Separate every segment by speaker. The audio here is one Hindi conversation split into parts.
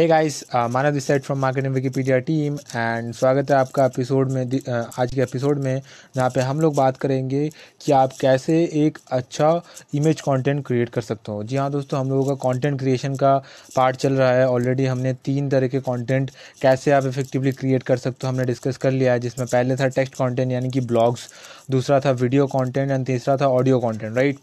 Speaker 1: hey guys Manav this side from marketing Wikipedia team and स्वागत है आपका एपिसोड में uh, आज के एपिसोड में जहाँ पे हम लोग बात करेंगे कि आप कैसे एक अच्छा इमेज कंटेंट क्रिएट कर सकते हो। जी हाँ दोस्तों हम लोगों का कंटेंट क्रिएशन का पार्ट चल रहा है। ऑलरेडी हमने तीन तरह के कंटेंट कैसे आप इफेक्टिवली क्रिएट कर सकते हो हमने डिस्कस कर लिया है जिसमें पहले था टेक्स्ट कॉन्टेंट यानी कि ब्लॉग्स दूसरा था वीडियो कॉन्टेंट एंड तीसरा था ऑडियो कॉन्टेंट राइट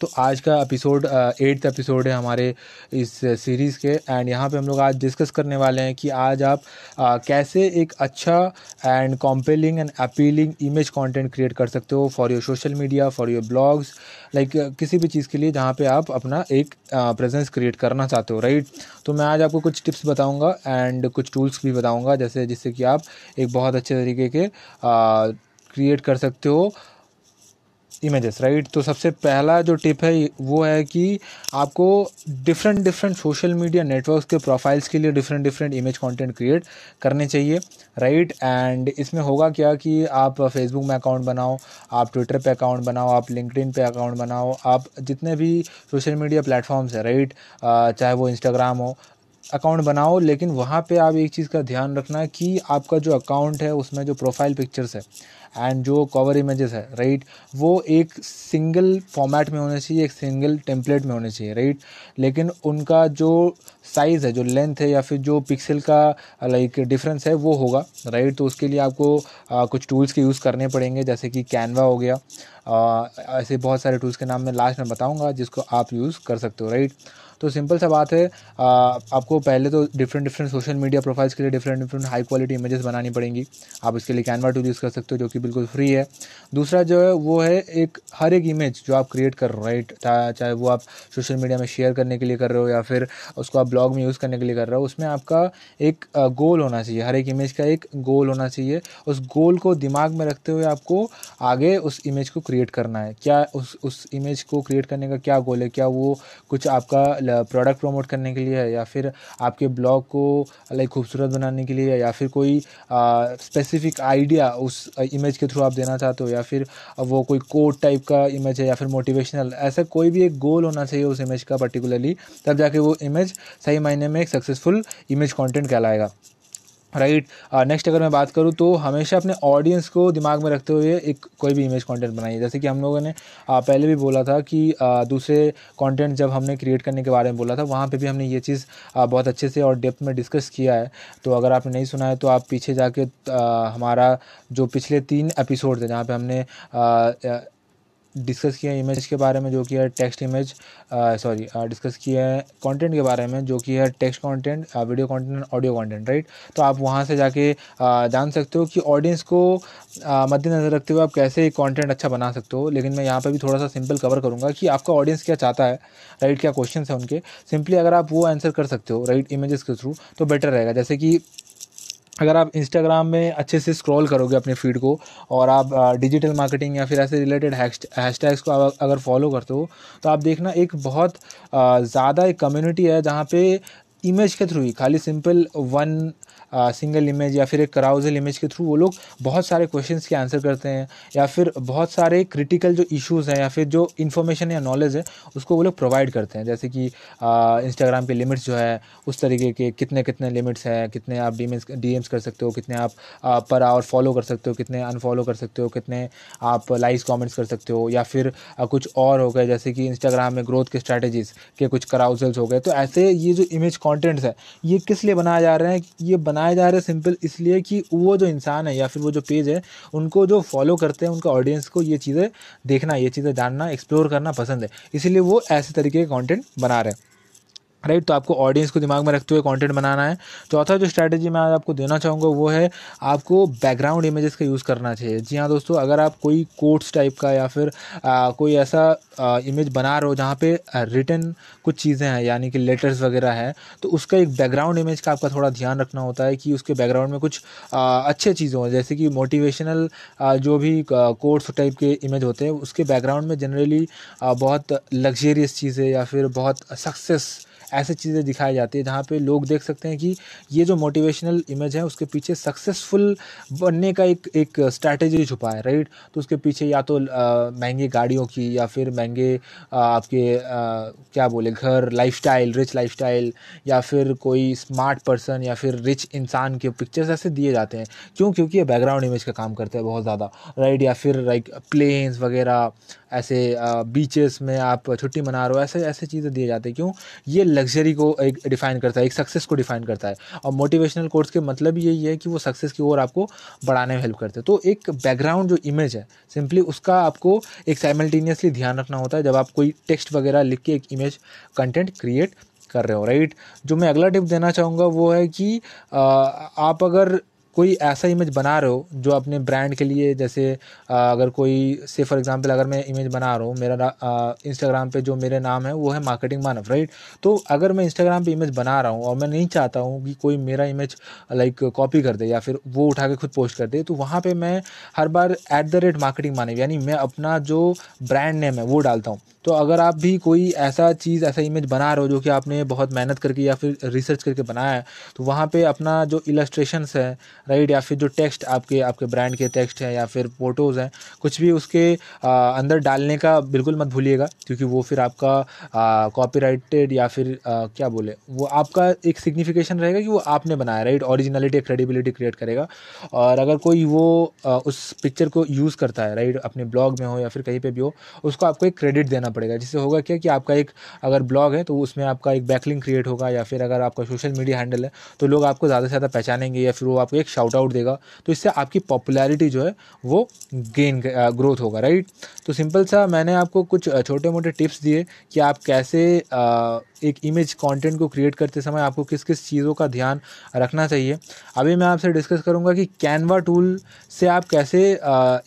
Speaker 1: तो आज का एपिसोड एट्थ एपिसोड है हमारे इस सीरीज़ के। एंड यहाँ पे हम लोग आज डिस्कस करने वाले हैं कि आज आप आ, कैसे एक अच्छा and compelling and appealing image content create कर सकते हो for your social media for your blogs like किसी भी चीज़ के लिए जहाँ पे आप अपना एक प्रेजेंस क्रिएट करना चाहते हो राइट तो मैं आज आपको कुछ टिप्स बताऊँगा एंड कुछ टूल्स भी बताऊँगा जैसे जिससे कि आप एक बहुत अच्छे तरीके के क्रिएट कर सकते हो इमेजेस राइट तो सबसे पहला जो टिप है, वो है कि आपको different different social media networks के प्रोफाइल्स के लिए different different image content create करने चाहिए राइट एंड इसमें होगा क्या कि आप फेसबुक में अकाउंट बनाओ, आप ट्विटर पे अकाउंट बनाओ, आप लिंकडिन पे अकाउंट बनाओ, आप जितने भी सोशल मीडिया प्लेटफॉर्म्स है राइट चाहे वो इंस्टाग्राम हो अकाउंट बनाओ, लेकिन वहाँ पे आप एक चीज़ का ध्यान रखना कि आपका जो अकाउंट है, उसमें जो प्रोफ़ाइल पिक्चर्स है एंड जो कवर इमेजेस है राइट वो एक सिंगल फॉर्मेट में होने चाहिए एक सिंगल टेम्पलेट में होने चाहिए राइट लेकिन उनका जो साइज़ है जो लेंथ है या फिर जो पिक्सल का लाइक डिफरेंस है वो होगा राइट तो उसके लिए आपको आ, कुछ टूल्स के यूज़ करने पड़ेंगे जैसे कि कैनवा हो गया आ, ऐसे बहुत सारे टूल्स के नाम मैं लास्ट में बताऊँगा जिसको आप यूज़ कर सकते हो राइट तो सिंपल सा बात है आ, आपको पहले तो different different social media profiles के लिए different different high quality images बनानी पड़ेंगी। आप इसके लिए कैनवा टूल यूज़ कर सकते हो जो कि बिल्कुल फ्री है। दूसरा जो है वो है एक हर एक इमेज जो आप क्रिएट कर रहे हो चाहे वो आप सोशल मीडिया में शेयर करने के लिए कर रहे हो या फिर उसको आप ब्लॉग में यूज़ करने के लिए कर रहे हो उसमें आपका एक गोल होना चाहिए। हर एक इमेज का एक गोल होना चाहिए। उस गोल को दिमाग में रखते हुए आपको आगे उस इमेज को क्रिएट करना है। क्या उस उस इमेज को क्रिएट करने का क्या गोल है? क्या वो कुछ आपका प्रोडक्ट प्रमोट करने के लिए है, या फिर आपके ब्लॉग को लाइक खूबसूरत बनाने के लिए, या फिर कोई स्पेसिफिक आइडिया उस इमेज के थ्रू आप देना चाहते हो, या फिर वो कोई कोड टाइप का इमेज है, या फिर मोटिवेशनल ऐसा कोई भी एक गोल होना चाहिए उस इमेज का पर्टिकुलरली तब जाके वो इमेज सही मायने में एक सक्सेसफुल इमेज कॉन्टेंट कहलाएगा। राइट नेक्स्ट अगर मैं बात करूँ तो हमेशा अपने ऑडियंस को दिमाग में रखते हुए एक कोई भी इमेज कंटेंट बनाइए। जैसे कि हम लोगों ने uh, पहले भी बोला था कि uh, दूसरे कंटेंट जब हमने क्रिएट करने के बारे में बोला था वहाँ पे भी हमने ये चीज़ uh, बहुत अच्छे से और डेप्थ में डिस्कस किया है। तो अगर आपने नहीं सुना है तो आप पीछे जाके हमारा जो पिछले तीन एपिसोड थे जहाँ पर हमने डिस्कस किया है इमेज के बारे में, जो कि है टेक्स्ट इमेज सॉरी डिस्कस किया है कंटेंट के बारे में, जो कि है text content video content audio content right तो आप वहाँ से जाके जान सकते हो कि ऑडियंस को मद्देनज़र रखते हुए आप कैसे कंटेंट अच्छा बना सकते हो। लेकिन मैं यहाँ पर भी थोड़ा सा सिंपल कवर करूँगा कि आपका ऑडियंस क्या चाहता है राइट क्या क्वेश्चन है उनके? सिंपली अगर आप वो आंसर कर सकते हो राइट इमेजेस के थ्रू तो बेटर रहेगा। जैसे कि अगर आप इंस्टाग्राम में अच्छे से स्क्रॉल करोगे अपने फ़ीड को और आप डिजिटल मार्केटिंग या फिर ऐसे रिलेटेड हैशटैग्स को अगर फॉलो करते हो तो आप देखना एक बहुत ज़्यादा एक कम्युनिटी है जहाँ पे इमेज के थ्रू ही, खाली सिंपल वन सिंगल इमेज या फिर एक कराउजल इमेज के थ्रू वो लोग बहुत सारे क्वेश्चंस के आंसर करते हैं, या फिर बहुत सारे क्रिटिकल जो इश्यूज़ हैं, या फिर जो इन्फॉर्मेशन या नॉलेज है, उसको वो लोग प्रोवाइड करते हैं। जैसे कि इंस्टाग्राम के लिमिट्स जो है, उस तरीके के कितने कितने लिमिट्स हैं, कितने आप डी डी कर सकते हो, कितने आप पर आवर फॉलो कर सकते हो, कितने अनफॉलो कर सकते हो, कितने आप लाइक्स कॉमेंट्स कर सकते हो, या फिर कुछ और हो गए, जैसे कि इंस्टाग्राम में ग्रोथ के स्ट्रैटेजीज़ के कुछ कराउजल्स हो गए। तो ऐसे ये जो इमेज कॉन्टेंट्स है, ये किस लिए बनाए जा रहे हैं? ये बनाए जा रहे सिंपल, इसलिए कि वो जो इंसान है या फिर वो जो पेज है, उनको जो फॉलो करते हैं, उनका ऑडियंस को ये चीज़ें देखना, ये चीज़ें जानना एक्सप्लोर करना पसंद है। इसीलिए वो ऐसे तरीके के कॉन्टेंट बना रहे हैं। राइट तो आपको ऑडियंस को दिमाग में रखते हुए कंटेंट बनाना है। चौथा जो स्ट्रैटेजी मैं आज आपको देना चाहूँगा वो है आपको बैकग्राउंड इमेजेस का यूज़ करना चाहिए। जी हाँ दोस्तों अगर आप कोई कोट्स टाइप का या फिर आ, कोई ऐसा आ, इमेज बना रहे हो जहाँ पे रिटर्न कुछ चीज़ें हैं यानी कि लेटर्स वगैरह हैं तो उसका एक बैकग्राउंड इमेज का आपका थोड़ा ध्यान रखना होता है कि उसके बैकग्राउंड में कुछ आ, अच्छे चीज़ें हों। जैसे कि मोटिवेशनल जो भी कोट्स टाइप के इमेज होते हैं उसके बैकग्राउंड में जनरली बहुत लग्जेरियस चीज़ें या फिर बहुत सक्सेस ऐसी चीज़ें दिखाई जाती है जहाँ पे लोग देख सकते हैं कि ये जो मोटिवेशनल इमेज है उसके पीछे सक्सेसफुल बनने का एक एक स्ट्रैटेजी छुपा है राइट तो उसके पीछे या तो महँगी गाड़ियों की या फिर महँगे आपके आ, क्या बोले घर लाइफस्टाइल रिच लाइफस्टाइल या फिर कोई स्मार्ट पर्सन या फिर रिच इंसान के पिक्चर्स ऐसे दिए जाते हैं। क्यों? क्योंकि ये बैकग्राउंड इमेज का काम करते हैं बहुत ज़्यादा राइट या फिर लाइक प्लेन्स वगैरह ऐसे बीचेस में आप छुट्टी मना रहे हो ऐसे ऐसे चीज़ें दिए जाते हैं। क्यों? ये लग्जरी को एक डिफ़ाइन करता है एक सक्सेस को डिफ़ाइन करता है। और मोटिवेशनल कोर्स के मतलब यही है कि वो सक्सेस की ओर आपको बढ़ाने में हेल्प करते हैं। तो एक बैकग्राउंड जो इमेज है सिंपली उसका आपको एक साइमल्टेनियसली ध्यान रखना होता है जब आप कोई टेक्स्ट वगैरह लिख के एक इमेज कंटेंट क्रिएट कर रहे हो राइट जो मैं अगला टिप देना चाहूँगा वो है कि आ, आप अगर कोई ऐसा इमेज बना रहे हो जो अपने ब्रांड के लिए जैसे अगर कोई से फॉर एग्जांपल अगर मैं इमेज बना रहा हूँ, मेरा इंस्टाग्राम पे जो मेरे नाम है, वो है मार्केटिंग मानव राइट तो अगर मैं इंस्टाग्राम पे इमेज बना रहा हूँ और मैं नहीं चाहता हूँ कि कोई मेरा इमेज लाइक कॉपी कर दे या फिर वो उठा के खुद पोस्ट कर दे तो वहाँ पर मैं हर बार at the rate marketing Manav, यानी मैं अपना जो ब्रांड नेम है, वो डालता हूँ। तो अगर आप भी कोई ऐसा चीज़, ऐसा इमेज बना रहे हो जो कि आपने बहुत मेहनत करके या फिर रिसर्च करके बनाया है तो वहाँ पे अपना जो इलस्ट्रेशंस है राइट या फिर जो टेक्स्ट आपके आपके ब्रांड के टेक्स्ट हैं या फिर फ़ोटोज़ हैं कुछ भी उसके आ, अंदर डालने का बिल्कुल मत भूलिएगा क्योंकि वो फिर आपका कॉपीराइटेड या फिर आ, क्या बोले वो आपका एक सिग्निफिकेशन रहेगा कि वो आपने बनाया राइट ओरिजिनलिटी क्रेडिबिलिटी क्रिएट करेगा। और अगर कोई वो आ, उस पिक्चर को यूज़ करता है राइट अपने ब्लॉग में हो या फिर कहीं पर भी हो उसको आपको एक क्रेडिट देना पड़ेगा जिससे होगा क्या कि आपका एक अगर ब्लॉग है तो उसमें आपका एक बैकलिंग क्रिएट होगा या फिर अगर आपका सोशल मीडिया हैंडल है तो लोग आपको ज़्यादा से ज़्यादा पहचानेंगे या फिर वो आपको एक शाउट आउट देगा तो इससे आपकी पॉपुलैरिटी जो है, वो गेन ग्रोथ होगा राइट तो सिंपल सा मैंने आपको कुछ छोटे मोटे टिप्स दिए कि आप कैसे एक इमेज कंटेंट को क्रिएट करते समय आपको किस किस चीज़ों का ध्यान रखना चाहिए। अभी मैं आपसे डिस्कस करूँगा कि कैनवा टूल से आप कैसे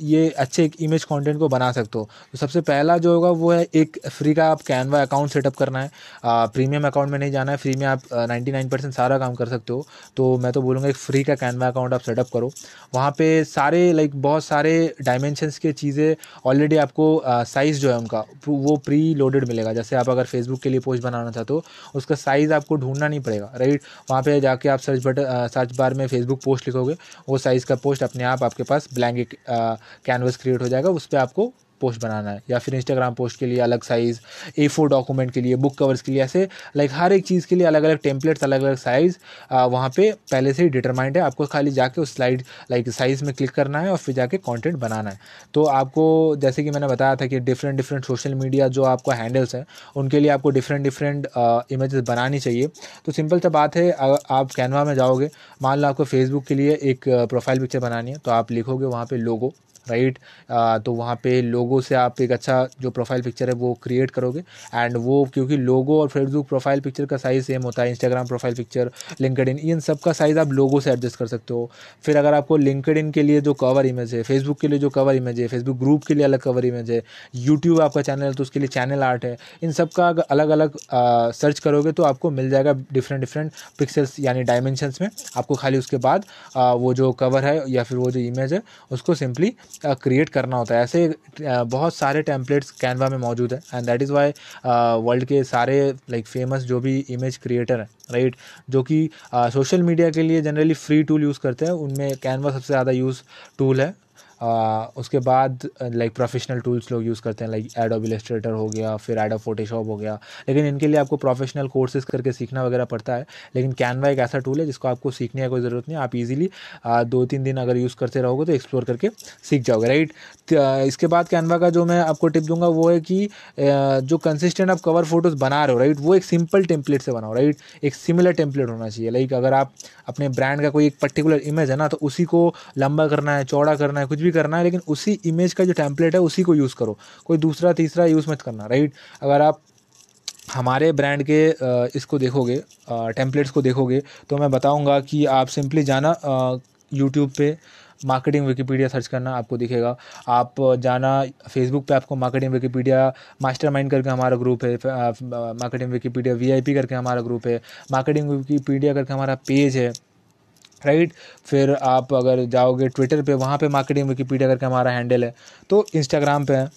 Speaker 1: ये अच्छे एक इमेज कंटेंट को बना सकते हो। तो सबसे पहला जो होगा, वो है एक फ्री का आप कैनवा अकाउंट सेटअप करना है। प्रीमियम अकाउंट में नहीं जाना है फ्री में आप नाइन्टी सारा काम कर सकते हो। तो मैं तो बोलूँगा एक फ्री का कैनवा अकाउंट आप सेटअप करो। वहाँ पे सारे लाइक बहुत सारे डायमेंशंस के चीज़ें ऑलरेडी आपको साइज़ जो है उनका, वो प्री लोडेड मिलेगा। जैसे आप अगर फेसबुक के लिए पोस्ट बनाना चाहते हो, उसका साइज़ आपको ढूंढना नहीं पड़ेगा राइट वहाँ पर जाके आप सर्च बटन सर्च बार में फेसबुक पोस्ट लिखोगे, वो साइज़ का पोस्ट अपने आप आपके पास ब्लैंक कैनवस क्रिएट हो जाएगा, उस पर आपको पोस्ट बनाना है, या फिर इंस्टाग्राम पोस्ट के लिए अलग साइज़ ए फोर डॉक्यूमेंट के लिए बुक कवर्स के लिए, ऐसे लाइक हर एक चीज़ के लिए अलग अलग टेम्पलेट्स अलग अलग साइज़ वहाँ पे पहले से ही डिटरमाइंड है। आपको खाली जाके उस स्लाइड लाइक साइज़ में क्लिक करना है और फिर जाके कॉन्टेंट बनाना है। तो आपको, जैसे कि मैंने बताया था कि डिफरेंट डिफरेंट सोशल मीडिया जो आपको हैंडल्स हैं, उनके लिए आपको डिफरेंट डिफरेंट इमेजेस बनानी चाहिए। तो सिंपल सा बात है आप कैनवा में जाओगे, मान लो आपको फेसबुक के लिए एक प्रोफ़ाइल पिक्चर बनानी है तो आप लिखोगे वहाँ पर लोगो राइट? तो वहाँ पे लोगों से आप एक अच्छा जो प्रोफ़ाइल पिक्चर है वो क्रिएट करोगे। एंड वो क्योंकि लोगो और फेसबुक प्रोफ़ाइल पिक्चर का साइज़ सेम होता है Instagram profile picture LinkedIn इन सब का साइज़ आप लोगों से एडजस्ट कर सकते हो। फिर अगर आपको लिंकड इन के लिए जो कवर इमेज है फेसबुक के लिए जो कवर इमेज है फेसबुक ग्रुप के लिए अलग कवर इमेज है यूट्यूब आपका चैनल है तो उसके लिए चैनल आर्ट है, इन सब का अलग अलग सर्च करोगे तो आपको मिल जाएगा डिफरेंट डिफरेंट पिक्सल्स यानी डायमेंशंस में। आपको खाली उसके बाद वो जो कवर है या फिर वो जो इमेज है, उसको सिंपली क्रिएट करना होता है। ऐसे बहुत सारे टेम्पलेट्स कैनवा में मौजूद है। And that is why world के सारे लाइक फ़ेमस जो भी इमेज क्रिएटर हैं राइट जो कि सोशल मीडिया के लिए जनरली फ्री टूल यूज़ करते हैं। उनमें कैनवा सबसे ज़्यादा यूज़ टूल है। उसके बाद लाइक प्रोफेशनल टूल्स लोग यूज़ करते हैं लाइक एडोब इलस्ट्रेटर हो गया, फिर एडो फोटोशॉप हो गया। लेकिन इनके लिए आपको प्रोफेशनल कोर्सेज करके सीखना वगैरह पड़ता है। लेकिन कैनवा एक ऐसा टूल है जिसको आपको सीखने की कोई ज़रूरत नहीं आप इजीली दो तीन दिन अगर यूज़ करते रहोगे तो एक्सप्लोर करके सीख जाओगे राइट इसके बाद कैनवा का जो मैं आपको टिप दूँगा वो है कि जो कंसिस्टेंट आप कवर फ़ोटोज़ बना रहे हो राइट वो एक सिंपल टेम्पलेट से बनाओ राइट एक सिमिलर टेम्पलेट होना चाहिए। लाइक अगर आप अपने ब्रांड का कोई एक पर्टिकुलर इमेज है ना तो उसी को लंबा करना है, चौड़ा करना है, कुछ भी करना है, लेकिन उसी इमेज का जो टैंपलेट है, उसी को यूज़ करो। कोई दूसरा, तीसरा यूज़ मत करना राइट अगर आप हमारे ब्रांड के इसको देखोगे टेम्पलेट्स को देखोगे तो मैं बताऊँगा कि आप सिंपली जाना यूट्यूब पे मार्केटिंग विकीपीडिया सर्च करना आपको दिखेगा। आप जाना फेसबुक पे आपको मार्केटिंग विकीपीडिया मास्टरमाइंड करके हमारा ग्रुप है मार्केटिंग विकीपीडिया वीआईपी करके हमारा ग्रुप है मार्केटिंग विकीपीडिया करके हमारा पेज है। राइट? फिर आप अगर जाओगे ट्विटर पे, वहाँ पे मार्केटिंग विकीपीडिया करके हमारा हैंडल है। तो इंस्टाग्राम पे है।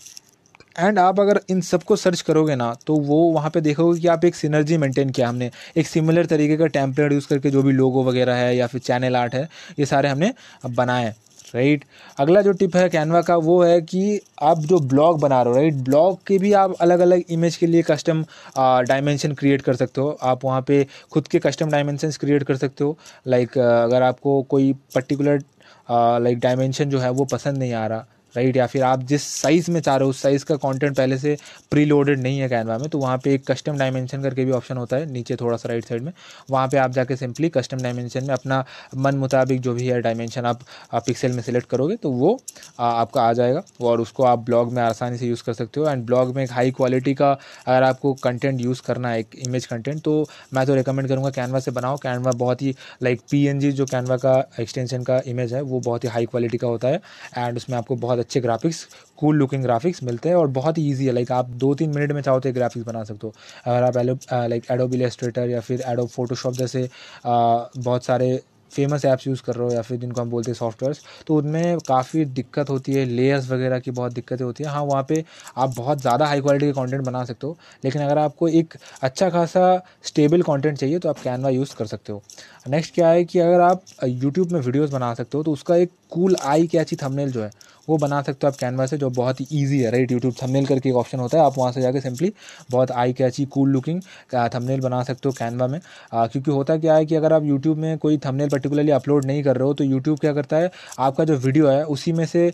Speaker 1: एंड आप अगर इन सबको सर्च करोगे ना तो वो वहाँ पे देखोगे कि आप एक सिनर्जी मेंटेन किया हमने। एक सिमिलर तरीके का टेम्पलेट यूज़ करके जो भी लोगो वगैरह है या फिर चैनल आर्ट है, ये सारे हमने बनाए राइट? अगला जो टिप है कैनवा का, वो है कि आप जो ब्लॉग बना रहे हो, राइट? ब्लॉग के भी आप अलग अलग इमेज के लिए कस्टम डायमेंशन क्रिएट कर सकते हो। आप वहाँ पे खुद के कस्टम डायमेंशन क्रिएट कर सकते हो। लाइक अगर आपको कोई पर्टिकुलर लाइक डायमेंशन जो है वो पसंद नहीं आ रहा राइट या फिर आप जिस साइज़ में चाह रहे हो उस साइज़ का कंटेंट पहले से प्री लोडेड नहीं है कैनवा में तो वहाँ पे एक कस्टम डायमेंशन करके भी ऑप्शन होता है नीचे थोड़ा सा राइट साइड में। वहाँ पे आप जाके सिंपली कस्टम डायमेंशन में अपना मन मुताबिक जो भी है डायमेंशन आप, आप पिक्सल में सिलेक्ट करोगे तो वो आ, आपका आ जाएगा और उसको आप ब्लॉग में आसानी से यूज़ कर सकते हो। एंड ब्लॉग में एक हाई क्वालिटी का अगर आपको कंटेंट यूज़ करना है एक इमेज कंटेंट तो मैं तो रिकमेंड करूँगा कैनवा से बनाओ। कैनवा बहुत ही लाइक पीएनजी जो कैनवा का एक्सटेंशन का इमेज है वो बहुत ही हाई क्वालिटी का होता है। एंड उसमें आपको बहुत अच्छे ग्राफिक्स कूल लुकिंग ग्राफिक्स मिलते हैं और बहुत ही ईजी है। लाइक आप दो तीन मिनट में चाहो तो ग्राफिक्स बना सकते हो। अगर आप एलो लाइक एडोब इलेस्ट्रेटर या फिर एडोब फोटोशॉप जैसे बहुत सारे फ़ेमस ऐप्स यूज़ कर रहे हो या फिर जिनको हम बोलते हैं सॉफ्टवेयर्स तो उनमें काफ़ी दिक्कत होती है। लेयर्स वगैरह की बहुत दिक्कतें होती हैं। हाँ वहाँ पे आप बहुत ज़्यादा हाई क्वालिटी का कंटेंट बना सकते हो। लेकिन अगर आपको एक अच्छा खासा स्टेबल कंटेंट चाहिए तो आप कैनवा यूज़ कर सकते हो। नेक्स्ट क्या है कि अगर आप यूट्यूब में वीडियोज़ बना सकते हो तो उसका एक कूल आई कैची थंबनेल जो है वो बना सकते हो आप कैनवा से जो बहुत ही ईजी है राइट यूट्यूब थंबनेल करके एक ऑप्शन होता है आप वहाँ से जाकर सिंपली बहुत eye catchy cool looking thumbnail बना सकते हो कैनवा में। आ, क्योंकि होता क्या है कि अगर आप यूट्यूब में कोई थंबनेल पर्टिकुलरली अपलोड नहीं कर रहे हो तो यूट्यूब क्या करता है आपका जो वीडियो है उसी में से आ,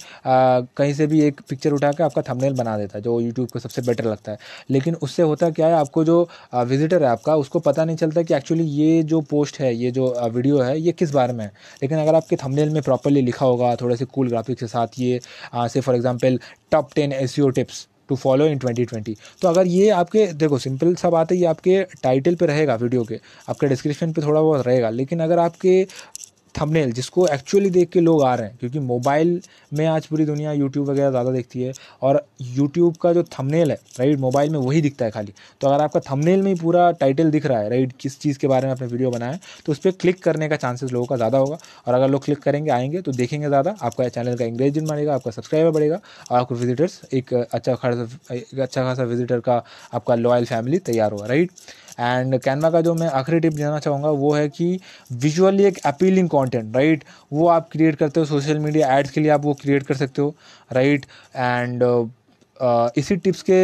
Speaker 1: कहीं से भी एक पिक्चर उठा के आपका थंबनेल बना देता है जो यूट्यूब को सबसे बेटर लगता है। लेकिन उससे होता क्या है आपको जो विजिटर है आपका उसको पता नहीं चलता कि एक्चुअली ये जो पोस्ट है ये जो वीडियो है ये किस बारे में है। लेकिन अगर आपके थंबनेल में प्रॉपरली लिखा होगा थोड़े से कूल ग्राफिक्स के साथ ये से for example top ten S tips to follow in 2020 तो अगर ये आपके, देखो सिंपल सा बात है, ये आपके टाइटल पे रहेगा वीडियो के, आपके डिस्क्रिप्शन पे थोड़ा बहुत रहेगा, लेकिन अगर आपके थंबनेल, जिसको एक्चुअली देख के लोग आ रहे हैं, क्योंकि मोबाइल में आज पूरी दुनिया यूट्यूब वगैरह ज़्यादा देखती है और यूट्यूब का जो थंबनेल है राइट मोबाइल में वही दिखता है खाली। तो अगर आपका थंबनेल में ही पूरा टाइटल दिख रहा है राइट किस चीज़ के बारे में आपने वीडियो बनाया है तो उस पर क्लिक करने का चांसेस लोगों का ज़्यादा होगा। और अगर लोग क्लिक करेंगे, आएँगे तो देखेंगे ज़्यादा, आपका चैनल का इंगेजमेंट बढ़ेगा, आपका सब्सक्राइबर बढ़ेगा, और आपको विजिटर्स एक अच्छा खासा, एक अच्छा खासा विजिटर का आपका लॉयल फैमिली तैयार होगा राइट एंड कैनवा का जो मैं आखिरी टिप देना चाहूँगा, वो है कि विजुअली एक अपीलिंग कॉन्टेंट राइट वो आप क्रिएट करते हो सोशल मीडिया एड्स के लिए आप वो क्रिएट कर सकते हो राइट एंड इसी टिप्स के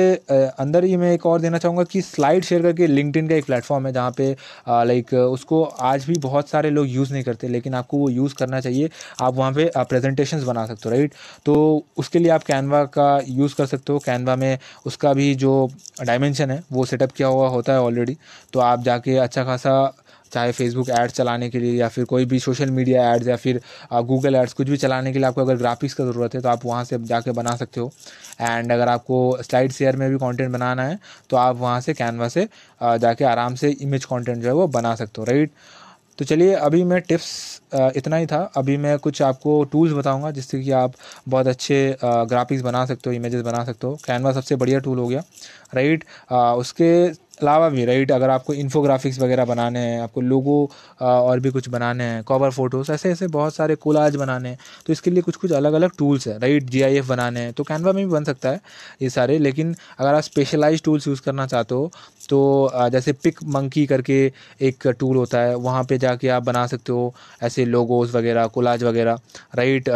Speaker 1: अंदर ही मैं एक और देना चाहूँगा कि स्लाइड शेयर करके लिंकड का एक प्लेटफॉर्म है जहाँ पे लाइक उसको आज भी बहुत सारे लोग यूज़ नहीं करते, लेकिन आपको वो यूज़ करना चाहिए। आप वहाँ पे प्रेजेंटेशंस बना सकते हो राइट तो उसके लिए आप कैनवा का यूज़ कर सकते हो। कैनवा में उसका भी जो डायमेंशन है, वो सेटअप किया हुआ होता है ऑलरेडी तो आप जाके अच्छा खासा चाहे फेसबुक एड्स चलाने के लिए या फिर कोई भी सोशल मीडिया एड्स या फिर गूगल एड्स कुछ भी चलाने के लिए आपको अगर ग्राफिक्स का ज़रूरत है तो आप वहाँ से जाके बना सकते हो। एंड अगर आपको स्लाइड शेयर में भी कंटेंट बनाना है तो आप वहाँ से कैनवा से जाके आराम से इमेज कंटेंट जो है वो बना सकते हो राइट तो चलिए, अभी मैं टिप्स इतना ही था। अभी मैं कुछ आपको टूल्स बताऊँगा, जिससे कि आप बहुत अच्छे ग्राफिक्स बना सकते हो इमेजेस बना सकते हो। कैनवा सबसे बढ़िया टूल हो गया राइट उसके अलावा भी राइट अगर आपको इन्फोग्राफिक्स वगैरह बनाने हैं, आपको लोगो और भी कुछ बनाने हैं कवर फ़ोटोज़ ऐसे ऐसे बहुत सारे कोलाज बनाने हैं तो इसके लिए कुछ कुछ अलग अलग टूल्स हैं राइट जीआईएफ बनाने हैं तो कैनवा में भी बन सकता है ये सारे, लेकिन अगर आप स्पेशलाइज टूल्स यूज़ करना चाहते हो तो जैसे पिक मंकी करके एक टूल होता है, वहाँ पर जाके आप बना सकते हो, ऐसे लोगोस वगैरह कोलाज वगैरह राइट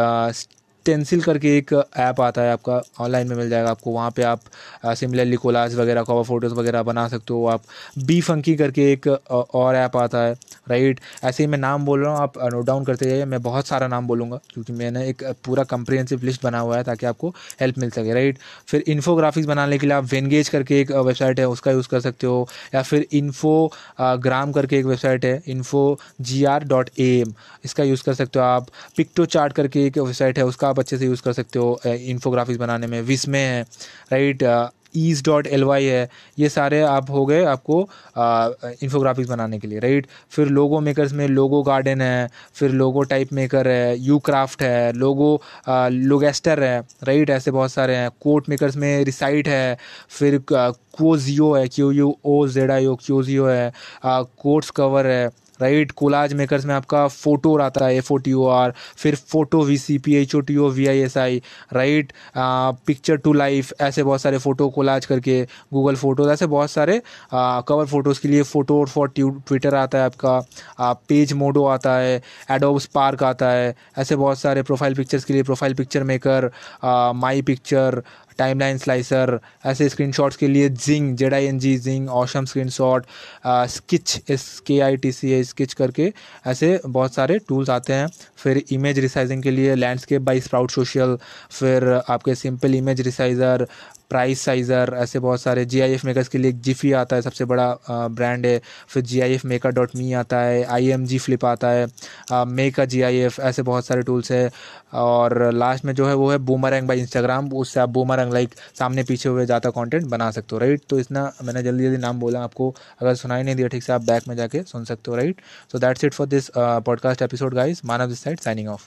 Speaker 1: स्टेंसिल करके एक ऐप आता है आपका ऑनलाइन में मिल जाएगा आपको। वहाँ पे आप सिमिलरली कोलाज वगैरह कवर फ़ोटोज़ वगैरह बना सकते हो। आप बी फंकी करके एक और ऐप आता है राइट ऐसे ही मैं नाम बोल रहा हूँ, आप नोट डाउन करते जाइए। मैं बहुत सारा नाम बोलूँगा, क्योंकि मैंने एक पूरा कंप्रिहेंसिव लिस्ट बना हुआ है ताकि आपको हेल्प मिल सके राइट फिर इन्फोग्राफिक्स बनाने के लिए आप वेनगेज करके एक वेबसाइट है, उसका यूज़ कर सकते हो। या फिर इन्फो ग्राम करके एक वेबसाइट है info G R dot A M इसका यूज़ कर सकते हो आप। पिक्टो चार्ट करके एक वेबसाइट है, उसका आप अच्छे से यूज़ कर सकते हो इन्फोग्राफिक्स बनाने में विस्मे है right ease dot L Y है, ये सारे आप हो गए आपको इन्फोग्राफिक्स बनाने के लिए राइट फिर लोगो मेकर्स में लोगो गार्डन है, फिर लोगो टाइप मेकर है यू क्राफ्ट है लोगो लोगेस्टर है राइट ऐसे बहुत सारे हैं कोट मेकर्स में रिसाइट है, फिर क्वोजियो है Q U O Z I O Quozio है कोट्स कवर है राइट कोलाज मेकर्स में आपका फ़ोटो आता है F O T O R फिर photo V C P H O T O V I S I right picture to life ऐसे बहुत सारे फ़ोटो कोलाज करके गूगल फ़ोटोज़ ऐसे बहुत सारे कवर फ़ोटोज़ के लिए फ़ोटो फॉर ट्विटर आता है आपका पेज मोडो आता है एडोब स्पार्क आता है, ऐसे बहुत सारे प्रोफ़ाइल पिक्चर्स के लिए profile picture maker my picture timeline slicer ऐसे स्क्रीनशॉट्स के लिए Jing Z I N G Jing awesome screenshot Skitch S K I T सी स्किच करके ऐसे बहुत सारे टूल्स आते हैं। फिर इमेज रिसाइजिंग के लिए लैंडस्केप बाई स्प्राउट सोशल फिर आपके simple image resizer price sizer ऐसे बहुत सारे जी आई एफ़ मेकर्स के लिए जिफी आता है, सबसे बड़ा ब्रांड है। फिर G I F maker dot me आता है आई एम जी फ्लिप आता है मेका जी आई एफ़ ऐसे बहुत सारे टूल्स है। और लास्ट में जो है वो है बूमरंग बाई इंस्टाग्राम उससे आप बूमरंग लाइक सामने पीछे हुए ज़्यादा कॉन्टेंट बना सकते हो राइट तो इतना मैंने जल्दी जल्दी नाम बोला आपको, अगर सुनाई नहीं दिया ठीक से आप बैक में जाके सुन सकते हो right so that's it for this podcast episode guys Manav this side signing off